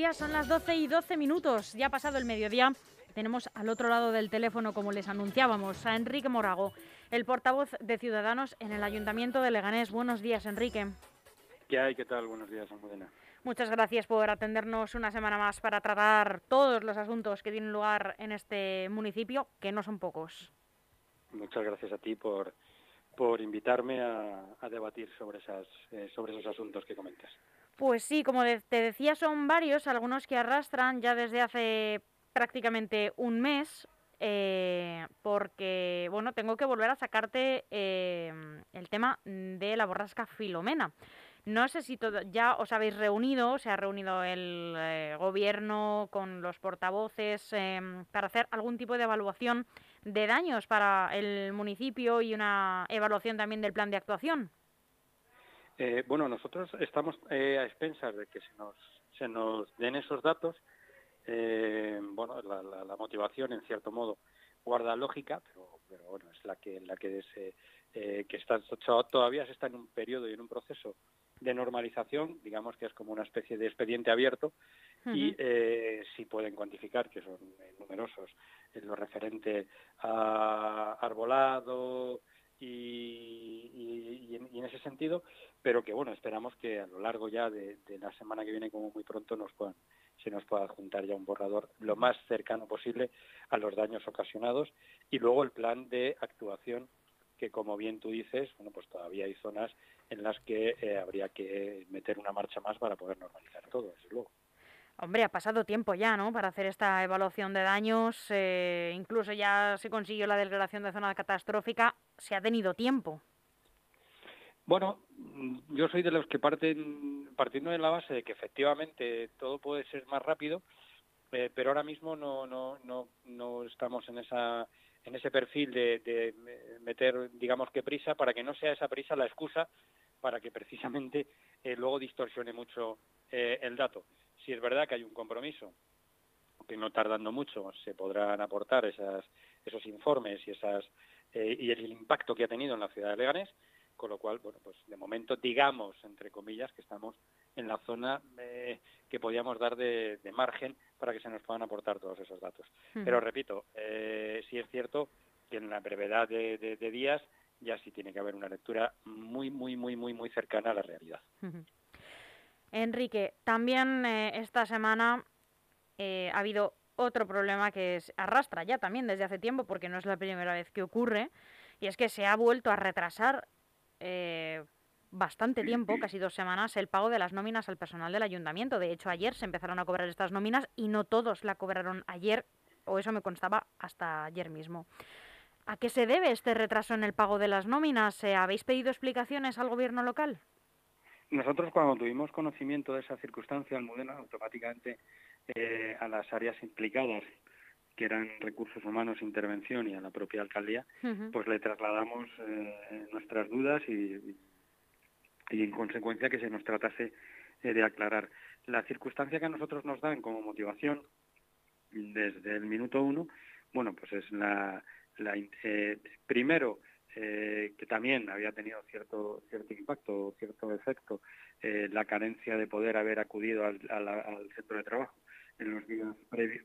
días, son las 12 y 12 minutos. Ya ha pasado el mediodía. Tenemos al otro lado del teléfono, como les anunciábamos, a Enrique Morago, el portavoz de Ciudadanos en el Ayuntamiento de Leganés. Buenos días, Enrique. ¿Qué hay? ¿Qué tal? Buenos días, Almudena. Muchas gracias por atendernos una semana más para tratar todos los asuntos que tienen lugar en este municipio, que no son pocos. Muchas gracias a ti por, por invitarme a, debatir sobre, esas, eh, sobre esos asuntos que comentas. Pues sí, como te decía, son varios, algunos que arrastran ya desde hace prácticamente un mes, eh, porque, bueno, tengo que volver a sacarte eh, el tema de la borrasca Filomena. No sé si todo, ya os habéis reunido, se ha reunido el eh, gobierno con los portavoces em, para hacer algún tipo de evaluación de daños para el municipio y una evaluación también del plan de actuación. Eh, bueno, nosotros estamos eh, a expensas de que se nos, se nos den esos datos. bueno, la, motivación, en cierto modo, guarda lógica, pero, pero bueno, es la que, la que, que está, todavía se está en un periodo y en un proceso de normalización, digamos que es como una especie de expediente abierto, y eh, si pueden cuantificar, que son eh, numerosos, en lo referente a arbolado y, en, ese sentido, pero que bueno, esperamos que a lo largo ya de, la semana que viene, como muy pronto, nos puedan, se nos pueda juntar ya un borrador lo más cercano posible a los daños ocasionados y luego el plan de actuación que como bien tú dices, bueno, pues todavía hay zonas en las que eh, habría que meter una marcha más para poder normalizar todo, desde luego. Hombre, ha pasado tiempo ya, ¿no? Para hacer esta evaluación de daños. Eh, incluso ya se consiguió la declaración de zona catastrófica. Se ha tenido tiempo. Bueno, yo soy de los que parten partiendo de la base de que efectivamente todo puede ser más rápido, eh, pero ahora mismo no, no, no, no estamos en esa en ese perfil de, meter, digamos que prisa, para que no sea esa prisa la excusa para que precisamente eh, luego distorsione mucho eh, el dato. Si es verdad que hay un compromiso, que no tardando mucho se podrán aportar esas, esos informes y, esas, eh, y el impacto que ha tenido en la ciudad de Leganés, con lo cual, bueno, pues de momento digamos, entre comillas, que estamos en la zona eh, que podíamos dar de, margen para que se nos puedan aportar todos esos datos. Pero repito, eh, sí es cierto que en la brevedad de, días ya sí tiene que haber una lectura muy, muy, muy, muy, muy cercana a la realidad. Enrique, también eh, esta semana ha habido otro problema que arrastra ya también desde hace tiempo, porque no es la primera vez que ocurre, y es que se ha vuelto a retrasar eh, bastante tiempo, casi dos semanas, el pago de las nóminas al personal del ayuntamiento. De hecho, ayer se empezaron a cobrar estas nóminas y no todos la cobraron ayer, o eso me constaba hasta ayer mismo. ¿A qué se debe este retraso en el pago de las nóminas? Eh, ¿Habéis pedido explicaciones al gobierno local? Nosotros cuando tuvimos conocimiento de esa circunstancia, Almudena, automáticamente eh, a las áreas implicadas que eran recursos humanos, intervención y a la propia alcaldía, pues le trasladamos eh, nuestras dudas y, y, en consecuencia que se nos tratase eh, de aclarar. La circunstancia que a nosotros nos dan como motivación desde el minuto uno, bueno, pues es la, la eh, que también había tenido cierto cierto impacto, cierto efecto, la carencia de poder haber acudido al centro de trabajo en los días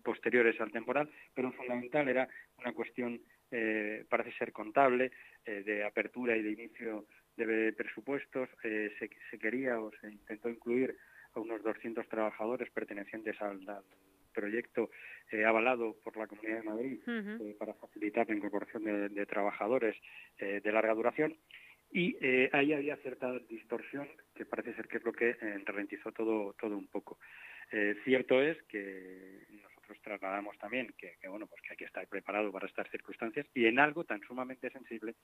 posteriores al temporal, pero fundamental era una cuestión, eh, parece ser contable, eh, de apertura y de inicio de presupuestos. Eh, se, quería o se intentó incluir a unos 200 trabajadores pertenecientes al, proyecto avalado por la Comunidad de Madrid para facilitar la incorporación de, trabajadores de larga duración. Y ahí había cierta distorsión que parece ser que es lo que ralentizó todo, todo un poco. Eh, cierto es que nosotros trasladamos también que, bueno pues que hay que estar preparado para estas circunstancias y en algo tan sumamente sensible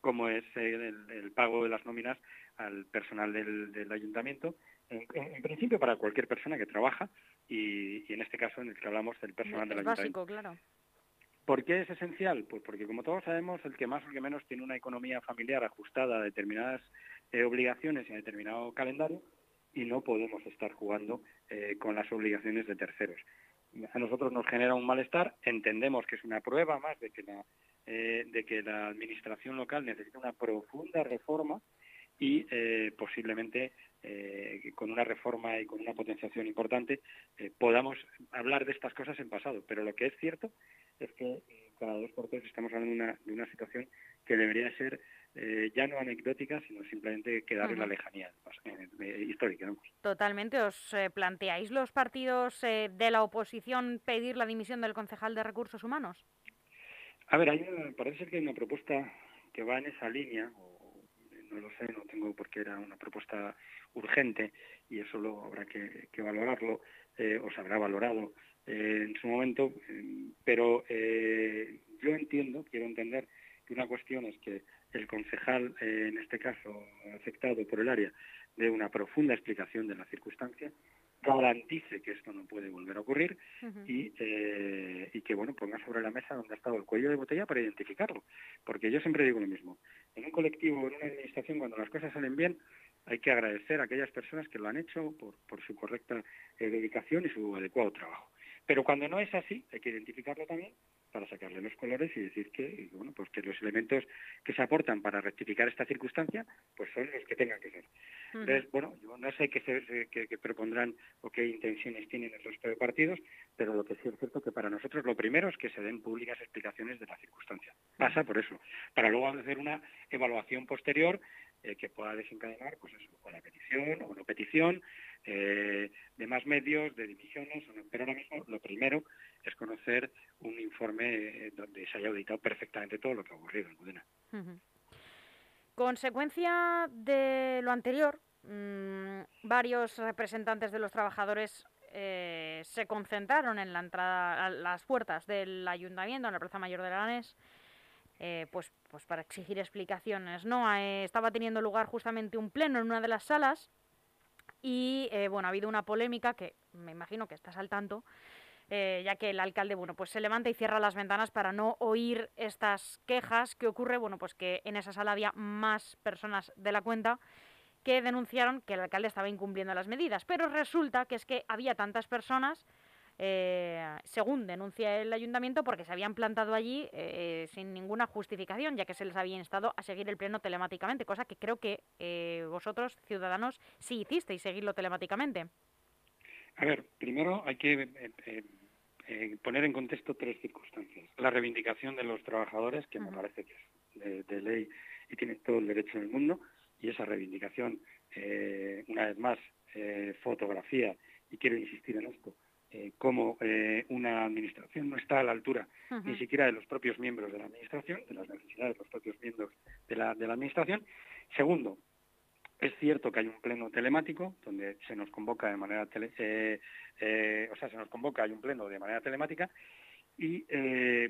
como es el, pago de las nóminas al personal del, ayuntamiento, en, principio para cualquier persona que trabaja y, en este caso en el que hablamos del personal del ayuntamiento. claro. ¿Por qué es esencial? Pues porque como todos sabemos, el que más o el que menos tiene una economía familiar ajustada a determinadas eh, obligaciones y a determinado calendario, y no podemos estar jugando eh, con las obligaciones de terceros. A nosotros nos genera un malestar, entendemos que es una prueba más de que la, eh, de que la administración local necesita una profunda reforma y posiblemente con una reforma y con una potenciación importante podamos hablar de estas cosas en pasado. Pero lo que es cierto es que cada dos por tres estamos hablando de una, de una situación que debería ser eh, ya no anecdótica, sino simplemente quedar en la lejanía eh, histórica. Totalmente. ¿Os eh, planteáis los partidos de la oposición pedir la dimisión del concejal de Recursos Humanos? A ver, hay parece ser que hay una propuesta que va en esa línea, o, no lo sé, no tengo por qué era una propuesta urgente y eso lo habrá que, valorarlo, o se habrá valorado en su momento, pero yo entiendo, quiero entender que una cuestión es que el concejal, eh, en este caso afectado por el área, dé una profunda explicación de la circunstancia, garantice que esto no puede volver a ocurrir y, eh, y que bueno ponga sobre la mesa donde ha estado el cuello de botella para identificarlo. Porque yo siempre digo lo mismo. En un colectivo en una administración, cuando las cosas salen bien, hay que agradecer a aquellas personas que lo han hecho por, por su correcta eh, dedicación y su adecuado trabajo. Pero cuando no es así, hay que identificarlo también para sacarle los colores y decir que bueno pues que los elementos que se aportan para rectificar esta circunstancia pues son los que tengan que ser. Entonces bueno yo no sé qué, se, propondrán o qué intenciones tienen el resto de partidos pero lo que sí es cierto que para nosotros lo primero es que se den públicas explicaciones de la circunstancia. Pasa por eso. Para luego hacer una evaluación posterior eh, que pueda desencadenar pues eso o la petición o no petición eh, de más medios, de divisiones, pero ahora mismo lo primero es conocer un informe eh, donde se haya auditado perfectamente todo lo que ha ocurrido en Mudena. Consecuencia de lo anterior, mm, varios representantes de los trabajadores eh, se concentraron en la entrada a las puertas del ayuntamiento, en la Plaza Mayor de Lanés, pues, pues para exigir explicaciones. ¿no? estaba teniendo lugar justamente un pleno en una de las salas y eh, bueno, ha habido una polémica que me imagino que estás al tanto, eh, ya que el alcalde, bueno, pues se levanta y cierra las ventanas para no oír estas quejas. ¿Qué ocurre? Bueno, pues que en esa sala había más personas de la cuenta que denunciaron que el alcalde estaba incumpliendo las medidas. Pero resulta que es que había tantas personas eh, según denuncia el ayuntamiento, porque se habían plantado allí eh, sin ninguna justificación, ya que se les había instado a seguir el pleno telemáticamente, cosa que creo que eh, vosotros, ciudadanos, sí hicisteis seguirlo telemáticamente. A ver, primero hay que poner en contexto tres circunstancias. La reivindicación de los trabajadores, que me parece que es de, ley y tiene todo el derecho del mundo, y esa reivindicación, una vez más, fotografía, y quiero insistir en esto, eh, como eh, una administración no está a la altura ni siquiera de los propios miembros de la administración, de las necesidades de los propios miembros de la, de la administración. Segundo, es cierto que hay un pleno telemático donde se nos convoca de manera tele, eh, o sea, se nos convoca, hay un pleno de manera telemática y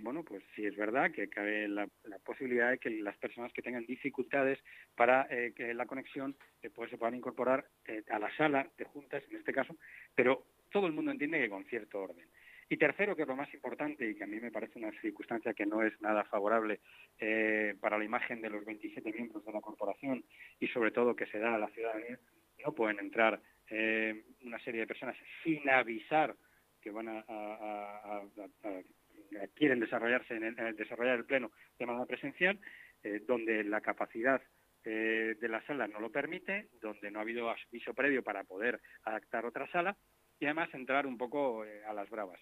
bueno, pues sí es verdad que cabe la, posibilidad de que las personas que tengan dificultades para que la conexión pues se puedan incorporar a la sala de juntas, en este caso, pero todo el mundo entiende que con cierto orden. Y tercero, que es lo más importante y que a mí me parece una circunstancia que no es nada favorable eh, para la imagen de los 27 miembros de la corporación y sobre todo que se da a la ciudadanía, no pueden entrar eh, una serie de personas sin avisar que van a, quieren desarrollarse en desarrollar el pleno de manera presencial, eh, donde la capacidad de la sala no lo permite, donde no ha habido aviso previo para poder adaptar otra sala y además entrar un poco eh, a las bravas.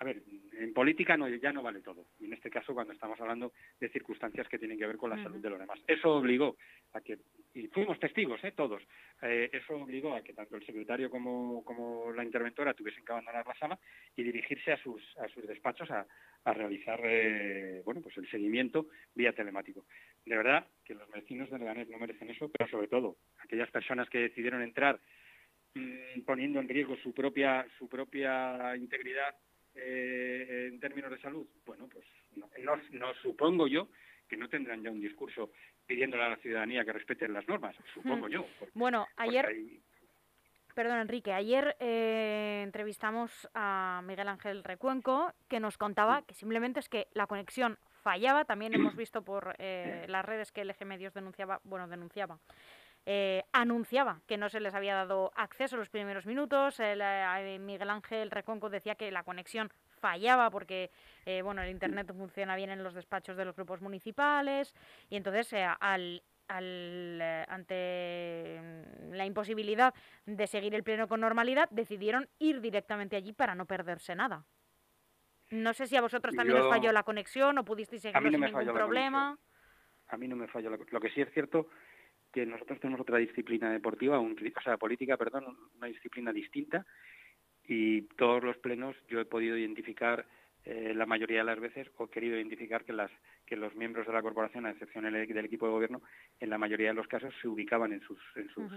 A ver, en política no, ya no vale todo. Y en este caso, cuando estamos hablando de circunstancias que tienen que ver con la salud de los demás. Eso obligó a que, y fuimos testigos, ¿eh? todos, eh, eso obligó a que tanto el secretario como, como la interventora tuviesen que abandonar la sala y dirigirse a sus, a sus despachos a, a realizar eh, bueno, pues el seguimiento vía telemático. De verdad que los vecinos de Leganés no merecen eso, pero sobre todo aquellas personas que decidieron entrar Mm, poniendo en riesgo su propia su propia integridad eh, en términos de salud, bueno, pues no, supongo yo que no tendrán ya un discurso pidiéndole a la ciudadanía que respeten las normas, supongo hmm. yo. bueno, ayer... Perdón, Enrique. Ayer eh, entrevistamos a Miguel Ángel Recuenco, que nos contaba que simplemente es que la conexión fallaba. También hemos visto por eh, las redes que el LG Medios denunciaba, bueno, denunciaba eh, anunciaba que no se les había dado acceso los primeros minutos. El, eh, Miguel Ángel Reconco decía que la conexión fallaba porque eh, bueno el internet funciona bien en los despachos de los grupos municipales y entonces al al, ante la imposibilidad de seguir el pleno con normalidad, decidieron ir directamente allí para no perderse nada. No sé si a vosotros también os falló la conexión o pudisteis seguirlo sin ningún problema. A mí no me falló. Lo que sí es cierto que nosotros tenemos otra disciplina deportiva, un, o sea, política, perdón, una disciplina distinta y todos los plenos yo he podido identificar eh, la mayoría de las veces o he querido identificar que las que los miembros de la corporación, a excepción del, equipo de gobierno, en la mayoría de los casos se ubicaban en sus en sus,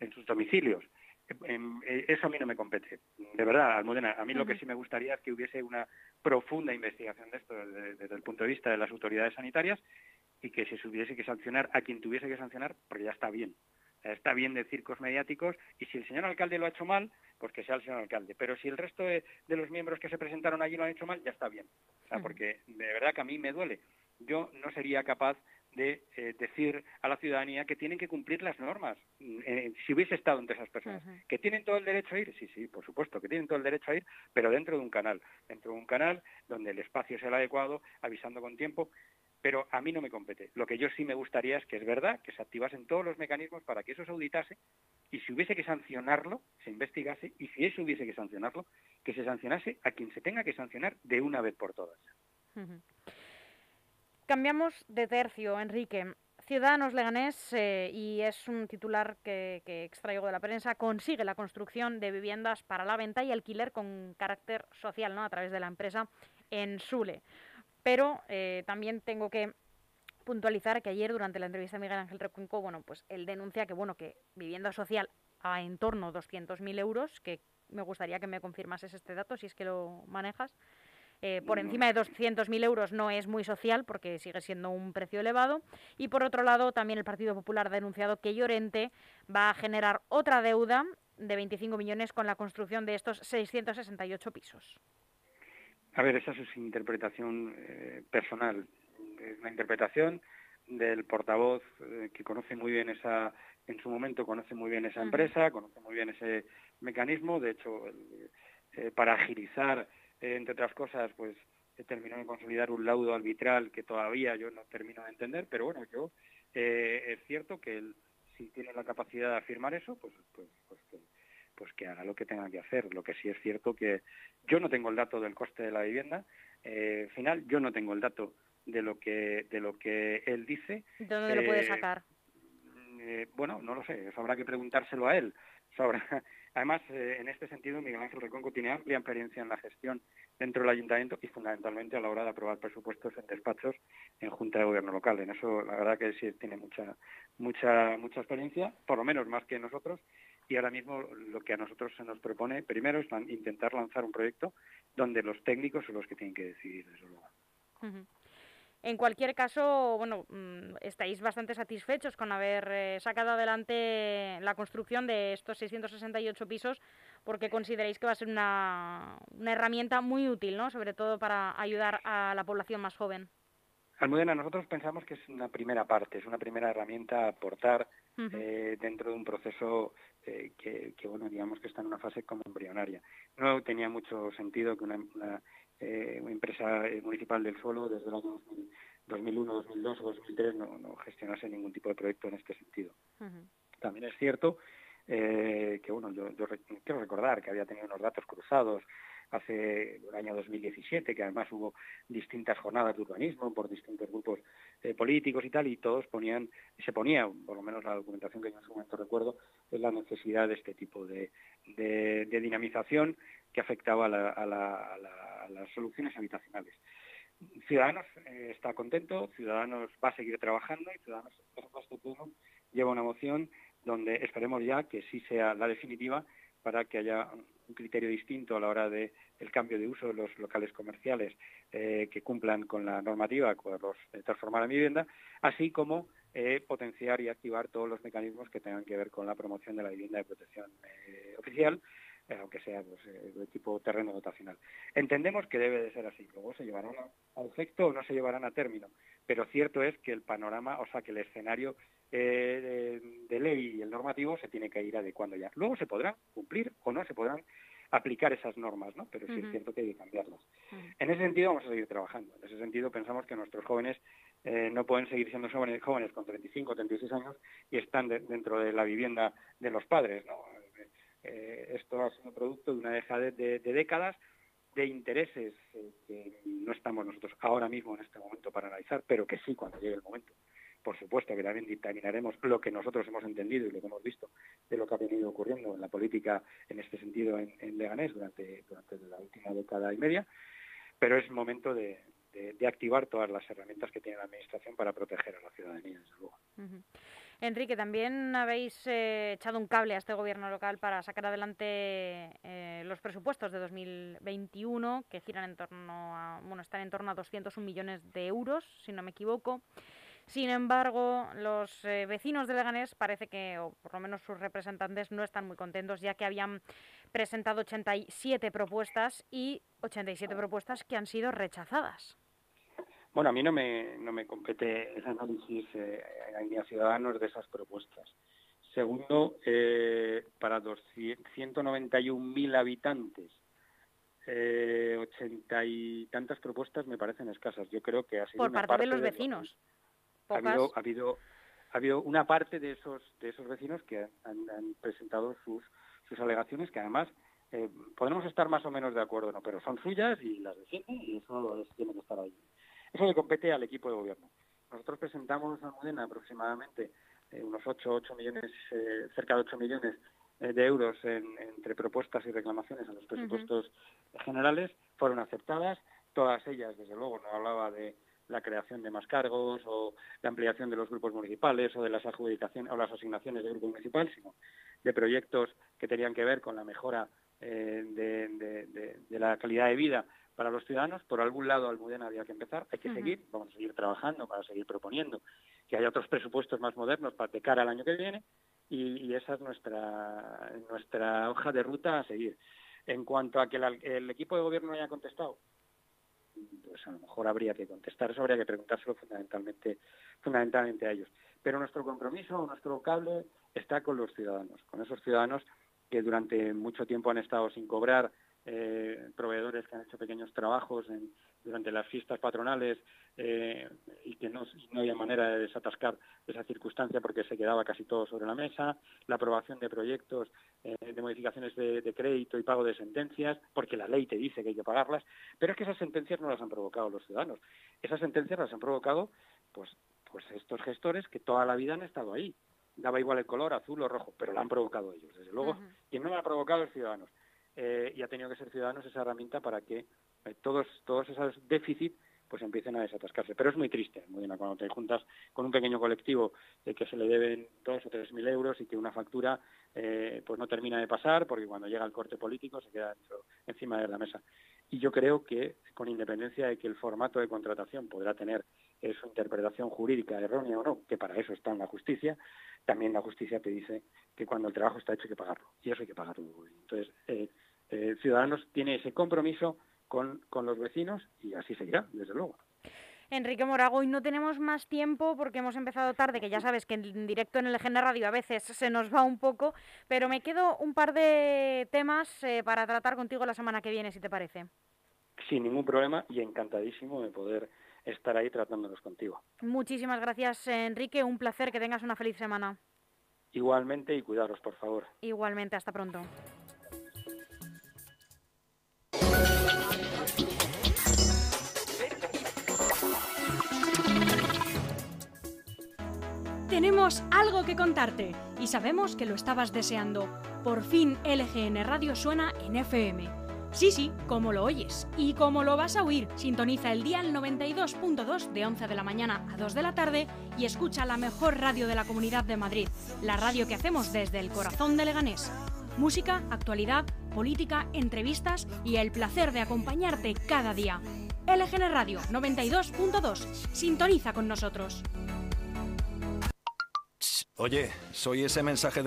en sus domicilios. Eh, eso a mí no me compete. De verdad, Almudena, a mí lo que sí me gustaría es que hubiese una profunda investigación de esto desde, el punto de vista de las autoridades sanitarias y que se hubiese que sancionar a quien tuviese que sancionar, porque ya está bien. Está bien de circos mediáticos y si el señor alcalde lo ha hecho mal, pues que sea el señor alcalde. Pero si el resto de, los miembros que se presentaron allí lo han hecho mal, ya está bien. O sea, porque de verdad que a mí me duele. Yo no sería capaz de eh, decir a la ciudadanía que tienen que cumplir las normas, eh, si hubiese estado entre esas personas. ¿Que tienen todo el derecho a ir? Sí, sí, por supuesto, que tienen todo el derecho a ir, pero dentro de un canal, dentro de un canal donde el espacio sea el adecuado, avisando con tiempo, pero a mí no me compete. Lo que yo sí me gustaría es que es verdad que se activasen todos los mecanismos para que eso se auditase y si hubiese que sancionarlo, se investigase y si eso hubiese que sancionarlo, que se sancionase a quien se tenga que sancionar de una vez por todas. Cambiamos de tercio, Enrique. Ciudadanos Leganés, eh, y es un titular que, extraigo de la prensa, consigue la construcción de viviendas para la venta y alquiler con carácter social, ¿no? A través de la empresa en Sule. Pero eh, también tengo que puntualizar que ayer durante la entrevista de Miguel Ángel Recuenco, bueno, pues él denuncia que, bueno, que vivienda social a en torno a 200.000 euros, que me gustaría que me confirmases este dato si es que lo manejas, eh, por encima de 200.000 euros no es muy social porque sigue siendo un precio elevado. Y por otro lado, también el Partido Popular ha denunciado que Llorente va a generar otra deuda de 25 millones con la construcción de estos 668 pisos. A ver, esa es su interpretación eh, personal. Es una interpretación del portavoz eh, que conoce muy bien esa, en su momento conoce muy bien esa empresa, conoce muy bien ese mecanismo. De hecho, para agilizar eh, entre otras cosas, pues terminó de consolidar un laudo arbitral que todavía yo no termino de entender, pero bueno, yo eh, es cierto que él, si tiene la capacidad de afirmar eso, pues, pues, pues, que, pues que haga lo que tenga que hacer. Lo que sí es cierto que yo no tengo el dato del coste de la vivienda eh, final, yo no tengo el dato de lo que de lo que él dice. ¿De dónde lo puede sacar? bueno, no lo sé, eso habrá que preguntárselo a él. Además, eh, en este sentido, Miguel Ángel Reconco tiene amplia experiencia en la gestión dentro del ayuntamiento y fundamentalmente a la hora de aprobar presupuestos en despachos en Junta de Gobierno local. En eso, la verdad que sí tiene mucha, mucha, mucha experiencia, por lo menos más que nosotros. Y ahora mismo lo que a nosotros se nos propone, primero, es intentar lanzar un proyecto donde los técnicos son los que tienen que decidir, desde luego. En cualquier caso, bueno, mm, estáis bastante satisfechos con haber eh, sacado adelante la construcción de estos 668 pisos, porque consideráis que va a ser una, herramienta muy útil, ¿no? Sobre todo para ayudar a la población más joven. Almudena, nosotros pensamos que es una primera parte, es una primera herramienta a aportar eh, dentro de un proceso eh, que, bueno, digamos que está en una fase como embrionaria. No tenía mucho sentido que una eh, una empresa eh, municipal del suelo desde el año 2001, 2002 o 2003 no, no gestionase ningún tipo de proyecto en este sentido. También es cierto que, bueno, yo, quiero recordar que había tenido unos datos cruzados hace el año 2017, que además hubo distintas jornadas de urbanismo por distintos grupos políticos y tal, y todos ponían, se ponía, por lo menos la documentación que yo en su momento recuerdo, es la necesidad de este tipo de, de, dinamización que afectaba a la las soluciones habitacionales. Ciudadanos eh, está contento, Ciudadanos va a seguir trabajando y Ciudadanos, por supuesto, lleva una moción donde esperemos ya que sí sea la definitiva para que haya un criterio distinto a la hora del el cambio de uso de los locales comerciales eh, que cumplan con la normativa con los, de transformar en vivienda, así como eh, potenciar y activar todos los mecanismos que tengan que ver con la promoción de la vivienda de protección oficial eh, aunque sea pues, eh, de tipo terreno dotacional. Entendemos que debe de ser así. Luego se llevarán a, efecto o no se llevarán a término. Pero cierto es que el panorama, o sea, que el escenario eh, de, ley y el normativo se tiene que ir adecuando ya. Luego se podrán cumplir o no se podrán aplicar esas normas, ¿no? Pero sí es cierto que hay que cambiarlas. En ese sentido vamos a seguir trabajando. En ese sentido pensamos que nuestros jóvenes eh, no pueden seguir siendo jóvenes, jóvenes con 35 o 36 años y están dentro de la vivienda de los padres. ¿no? Eh, esto ha sido producto de una dejadez de, décadas de intereses eh, que no estamos nosotros ahora mismo en este momento para analizar, pero que sí cuando llegue el momento. Por supuesto que también dictaminaremos lo que nosotros hemos entendido y lo que hemos visto de lo que ha venido ocurriendo en la política en este sentido en, Leganés durante, durante la última década y media, pero es momento de, activar todas las herramientas que tiene la Administración para proteger a la ciudadanía, desde luego. Enrique, también habéis eh, echado un cable a este gobierno local para sacar adelante eh, los presupuestos de 2021, que giran en torno a, bueno, están en torno a 201 millones de euros, si no me equivoco. Sin embargo, los eh, vecinos de Leganés parece que, o por lo menos sus representantes, no están muy contentos, ya que habían presentado 87 propuestas y 87 propuestas que han sido rechazadas. Bueno, a mí no me, no me compete el análisis eh, a ciudadanos de esas propuestas. Segundo, eh, para 191.000 habitantes, eh, ochenta y tantas propuestas me parecen escasas. Yo creo que ha sido por parte, de los vecinos. Ha habido, ha habido, ha habido una parte de esos de esos vecinos que han, presentado sus sus alegaciones que además eh, podemos estar más o menos de acuerdo, no, pero son suyas y las defienden y eso tiene que estar ahí. Eso le compete al equipo de gobierno. Nosotros presentamos a Modena aproximadamente eh, unos 8, 8 millones, eh, cerca de 8 millones eh, de euros entre propuestas y reclamaciones a los presupuestos generales. Fueron aceptadas, todas ellas, desde luego, no hablaba de la creación de más cargos o la ampliación de los grupos municipales o de las adjudicaciones o las asignaciones de grupo municipal, sino de proyectos que tenían que ver con la mejora de, la calidad de vida para los ciudadanos. Por algún lado, Almudena había que empezar. Hay que seguir, vamos a seguir trabajando para seguir proponiendo que haya otros presupuestos más modernos para de cara al año que viene y, esa es nuestra, nuestra hoja de ruta a seguir. En cuanto a que el equipo de gobierno haya contestado, pues a lo mejor habría que contestar, eso habría que preguntárselo fundamentalmente, fundamentalmente a ellos. Pero nuestro compromiso, nuestro cable está con los ciudadanos, con esos ciudadanos que durante mucho tiempo han estado sin cobrar, eh, proveedores que han hecho pequeños trabajos durante las fiestas patronales eh, y que no, había manera de desatascar esa circunstancia porque se quedaba casi todo sobre la mesa, la aprobación de proyectos eh, de modificaciones de, crédito y pago de sentencias, porque la ley te dice que hay que pagarlas, pero es que esas sentencias no las han provocado los ciudadanos, esas sentencias las han provocado pues, pues estos gestores que toda la vida han estado ahí. Daba igual el color, azul o rojo, pero la han provocado ellos, desde luego. Quien no la ha provocado es ciudadanos. Eh, y ha tenido que ser Ciudadanos esa herramienta para que eh, todos, todos esos déficits pues empiecen a desatascarse. Pero es muy triste, muy bien, cuando te juntas con un pequeño colectivo de que se le deben dos o tres mil euros y que una factura eh, pues no termina de pasar porque cuando llega el corte político se queda encima de la mesa. Y yo creo que, con independencia de que el formato de contratación podrá tener su interpretación jurídica errónea o no, que para eso está en la justicia, también la justicia te dice que cuando el trabajo está hecho hay que pagarlo. Y eso hay que pagarlo. Entonces, Ciudadanos tiene ese compromiso con, con los vecinos y así seguirá, desde luego. Enrique Morago, hoy no tenemos más tiempo porque hemos empezado tarde, que ya sabes que en directo en el Legenda Radio a veces se nos va un poco, pero me quedo un par de temas eh, para tratar contigo la semana que viene, si te parece. Sin ningún problema y encantadísimo de poder estar ahí tratándolos contigo. Muchísimas gracias, Enrique. Un placer, que tengas una feliz semana. Igualmente y cuidaros, por favor. Igualmente, hasta pronto. Tenemos algo que contarte y sabemos que lo estabas deseando. Por fin LGN Radio suena en FM. Sí, sí, como lo oyes y como lo vas a oír, sintoniza el día 92.2 de 11 de la mañana a 2 de la tarde y escucha la mejor radio de la Comunidad de Madrid, la radio que hacemos desde el corazón de Leganés. Música, actualidad, política, entrevistas y el placer de acompañarte cada día. LGN Radio 92.2. Sintoniza con nosotros. Oye, soy ese mensaje de